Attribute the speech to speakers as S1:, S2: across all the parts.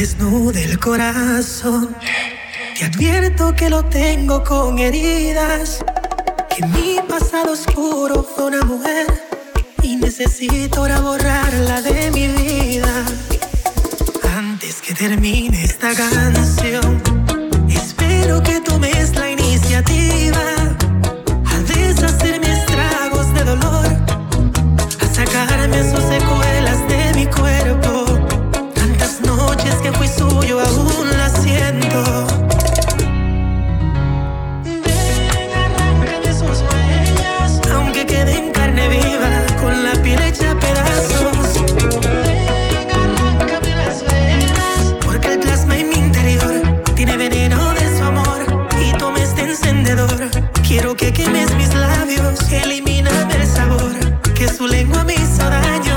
S1: desnude el corazón. Te advierto que lo tengo con heridas. Que mi pasado oscuro fue una mujer. Y necesito ahora borrarla de mi vida. Antes que termine esta canción, espero que tomes la iniciativa. Quiero que quemes mis labios, elimíname el sabor, que su lengua me hizo daño.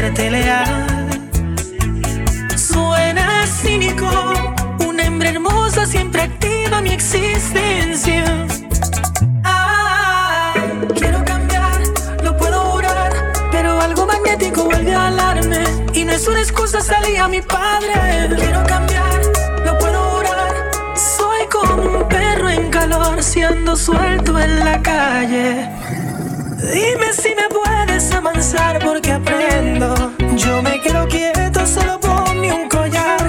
S1: hacerte leal. Suena cínico, una hembra hermosa siempre activa mi existencia. Ah, quiero cambiar, lo puedo jurar, pero algo magnético vuelve a alarme. Y no es una excusa salir a mi padre. Quiero cambiar, lo puedo jurar, soy como un perro en calor siendo suelto en la calle. Dime si me puedes avanzar porque aprendo. Yo me quedo quieto, solo ponme un collar.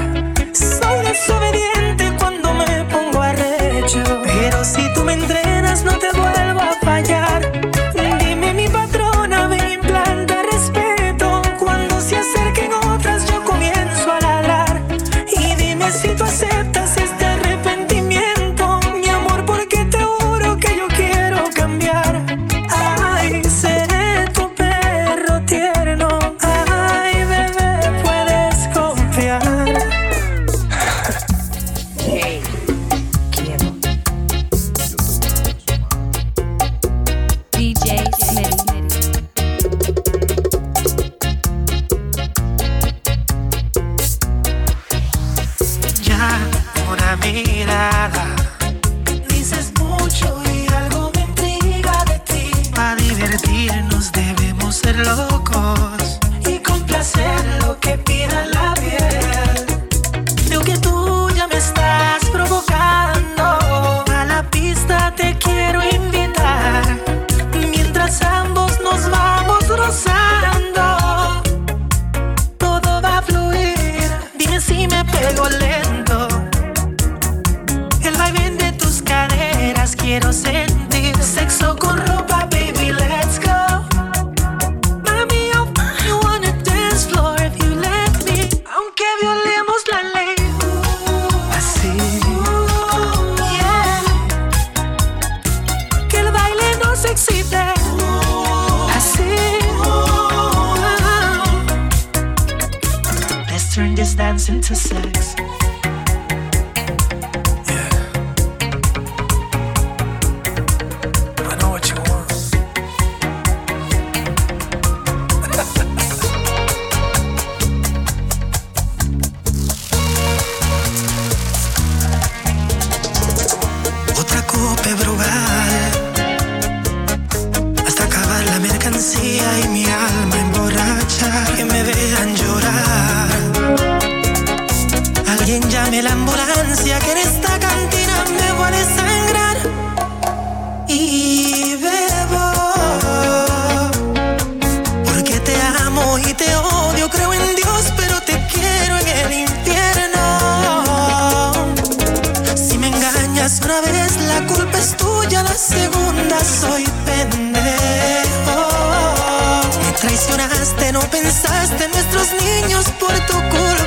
S1: Soy desobediente cuando me pongo a recho. Pero si tú me entrenas, no te vuelvo a fallar. fantasía y mi alma emborracha que me vean llorar. Alguien llame la ambulancia que en esta cantina me voy a desangrar. Y bebo porque te amo y te odio, creo en Dios, pero te quiero en el infierno. Si me engañas una vez, la culpa es tuya, la segunda soy no pensaste en nuestros niños por tu culpa.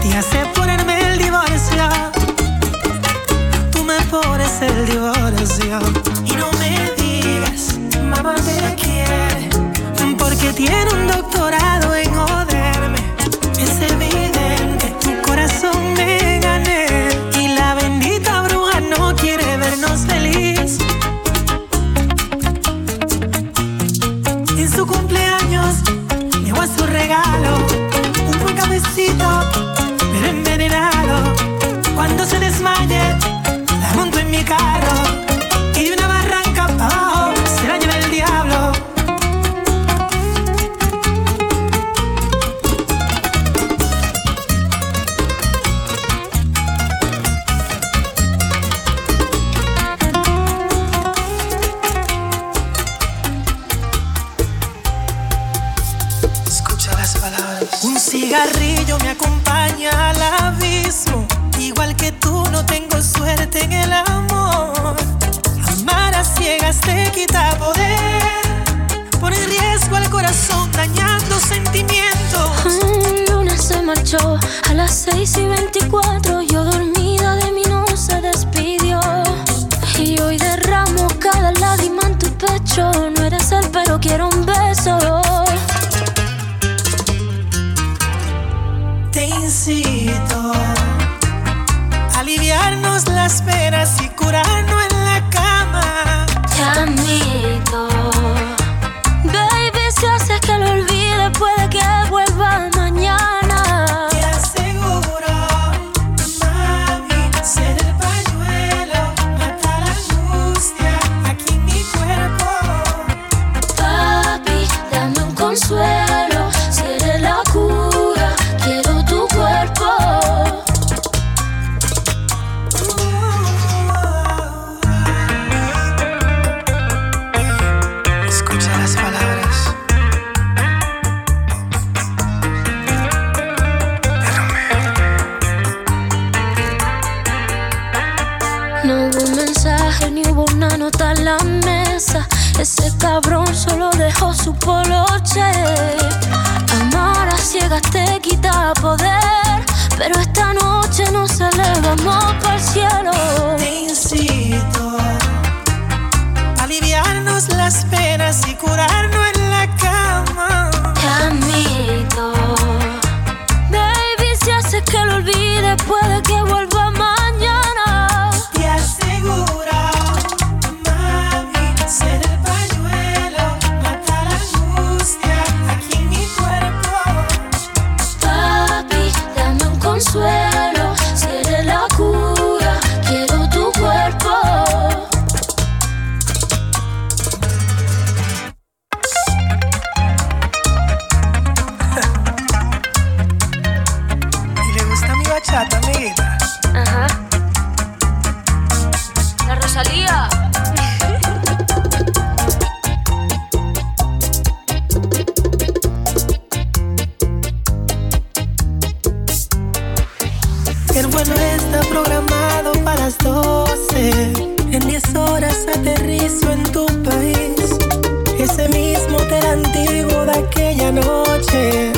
S1: ti hace ponerme el divorcio. Tú me pones el divorcio. Y no me digas, mamá te quiere. Porque tiene un doctorado poder,
S2: pero esta noche nos elevamos para el cielo.
S1: Te incito a aliviarnos las penas y curar. programado para las 12. En 10 horas aterrizo en tu país. Ese mismo hotel antiguo de aquella noche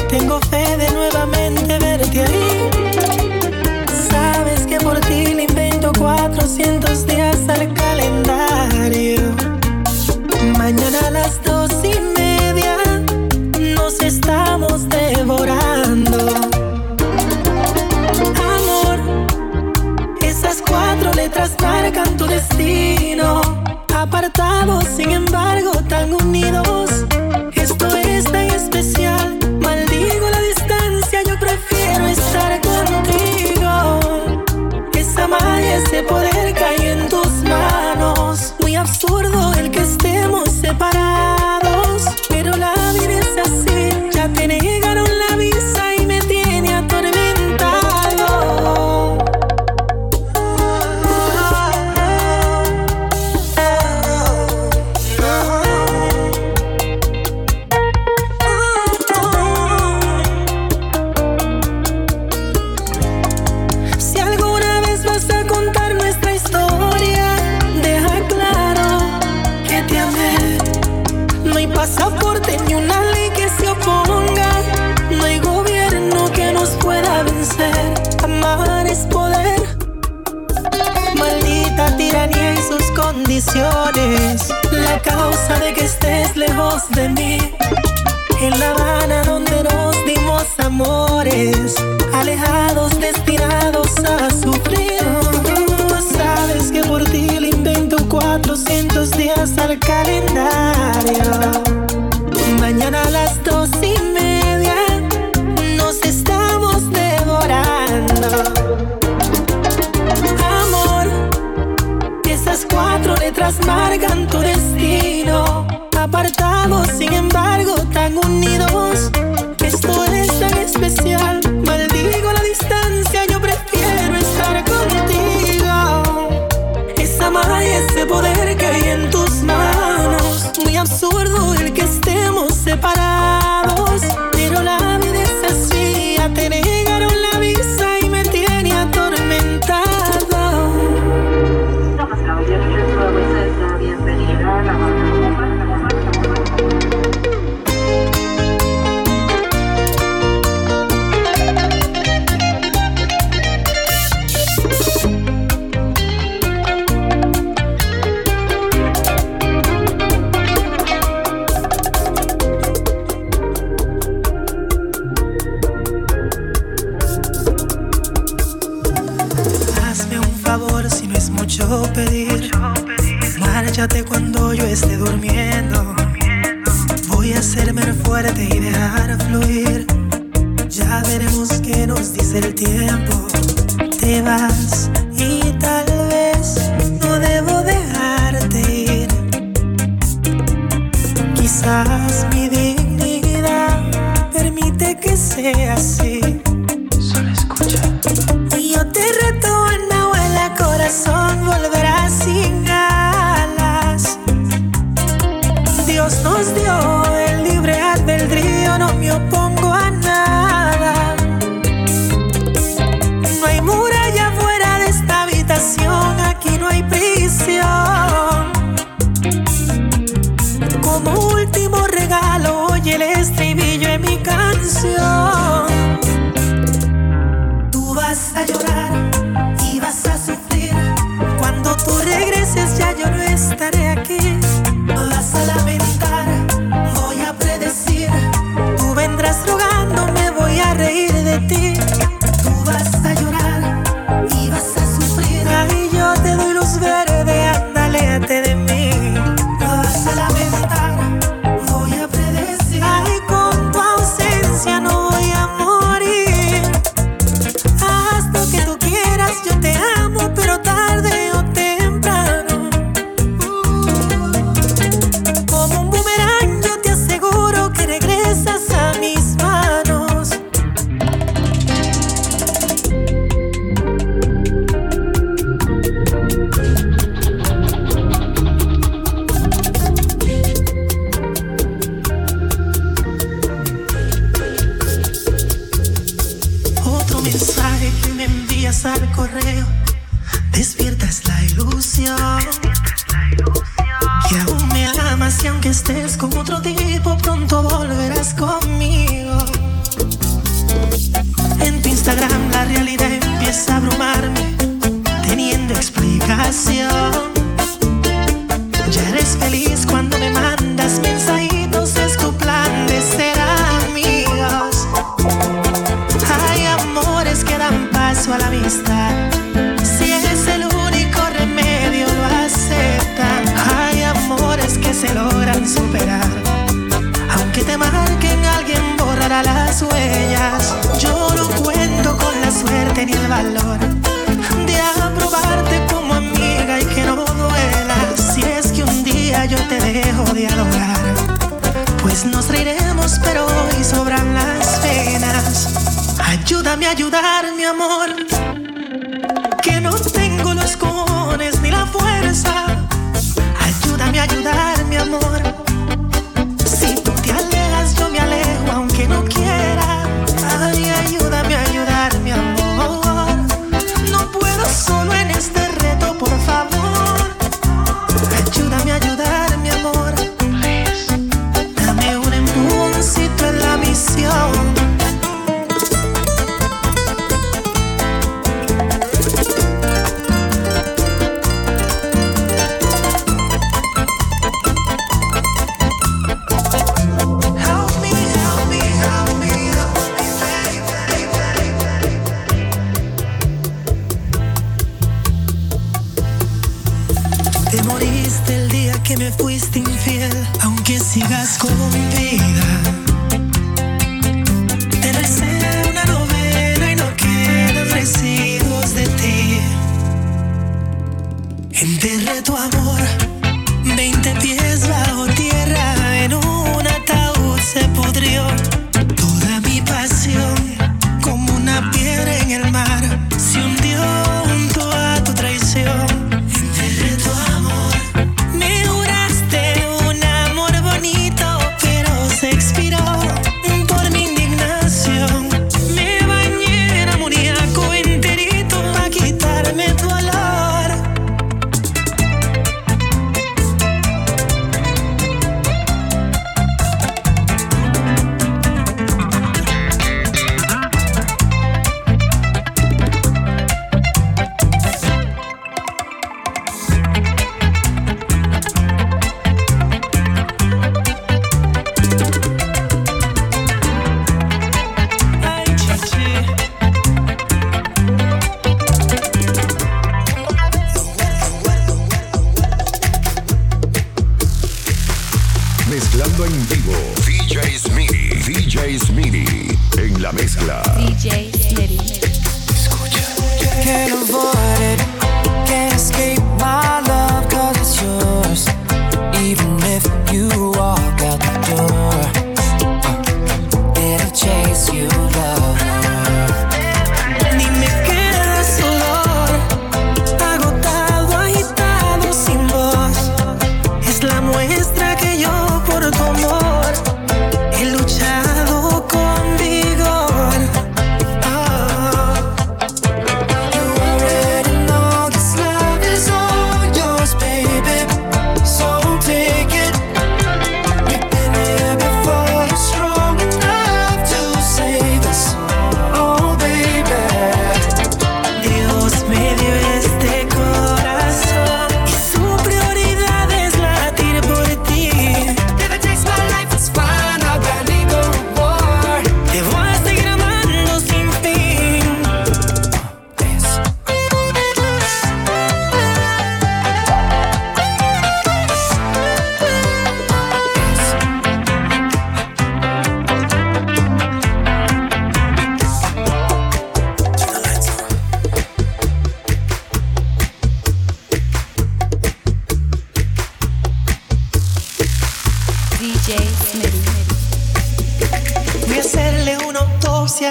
S1: En La Habana donde nos dimos amores, alejados, destinados a sufrir. Sabes que por ti le invento 400 días al calendario. Mañana a las dos y media nos estamos devorando. Amor, esas cuatro letras marcan tu destino. Apartados, sin embargo, tengo un nido que sea así. Solo escucha. Y yo te reto, Ana, abuela, corazón, volverá. a llorar y vas a sufrir. Cuando tú regreses ya yo no estaré aquí. toi.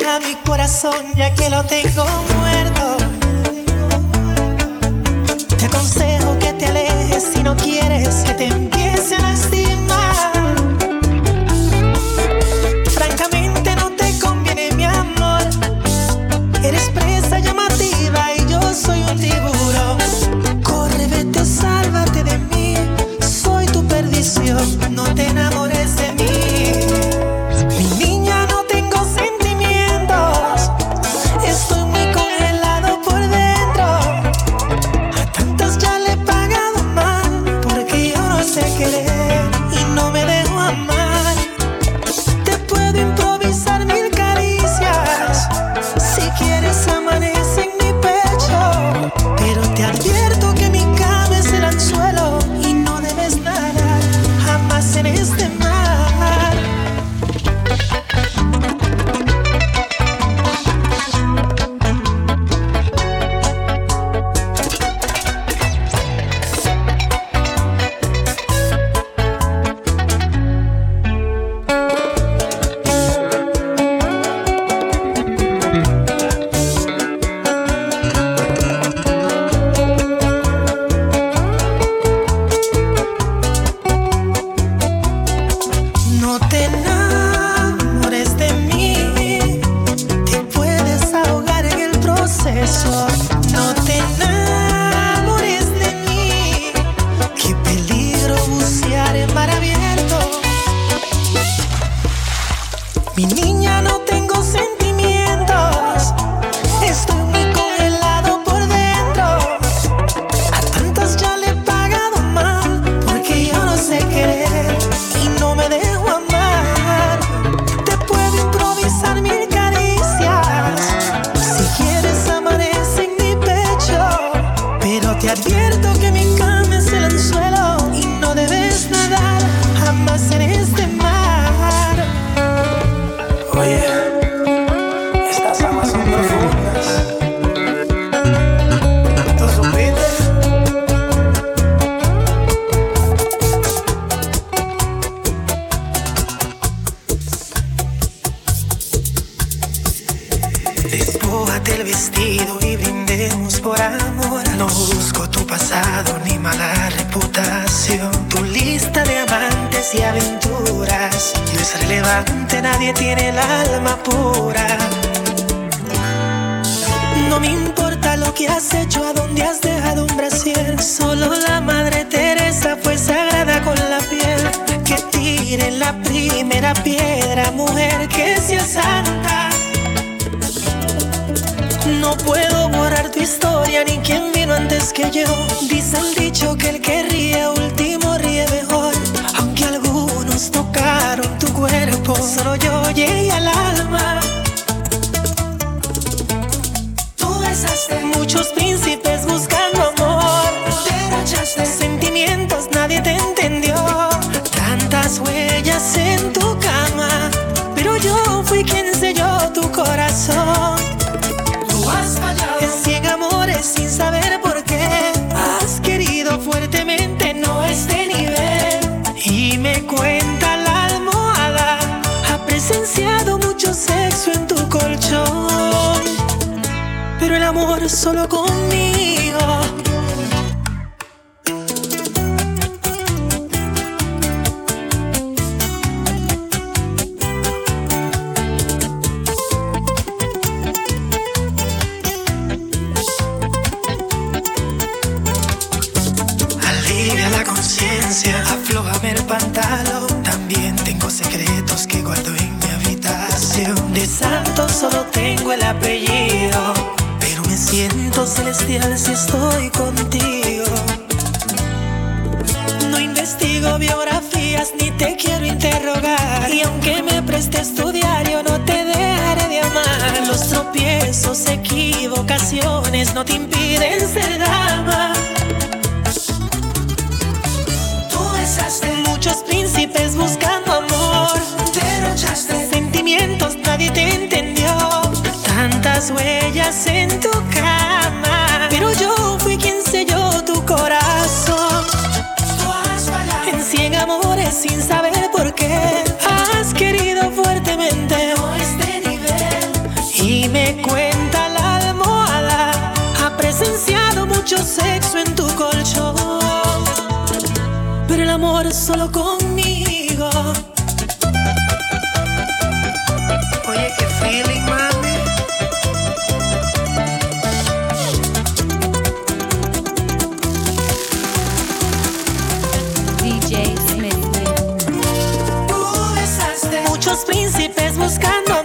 S1: A mi corazón ya que lo tengo muerto. Te aconsejo que te alejes si no quieres que te es relevante, nadie tiene el alma pura. No me importa lo que has hecho, a dónde has dejado un brasier. Solo la madre Teresa fue sagrada con la piel. Que tire la primera piedra, mujer que sea santa. No puedo borrar tu historia ni quién vino antes que yo. Dice el dicho que el que ríe último ríe mejor. Algunos tocaron tu cuerpo, solo yo llegué al alma. Tú besaste muchos príncipes buscando amor. Derrochaste sentimientos, nadie te entendió. Tantas huellas en tu cama, pero yo fui quien selló tu corazón. Amor solo conmigo. Si estoy contigo. No investigo biografías ni te quiero interrogar. Y aunque me prestes tu diario, no te dejaré de amar. Los tropiezos, equivocaciones no te impiden ser dama. Tú besaste muchos príncipes buscando amor. Derrochaste sentimientos, nadie te entendió. Tantas huellas en tu cama. sexo en tu colchón, pero el amor es solo conmigo. Oye, qué feeling, mami.
S3: DJ Smith.
S1: Tú besaste muchos príncipes buscando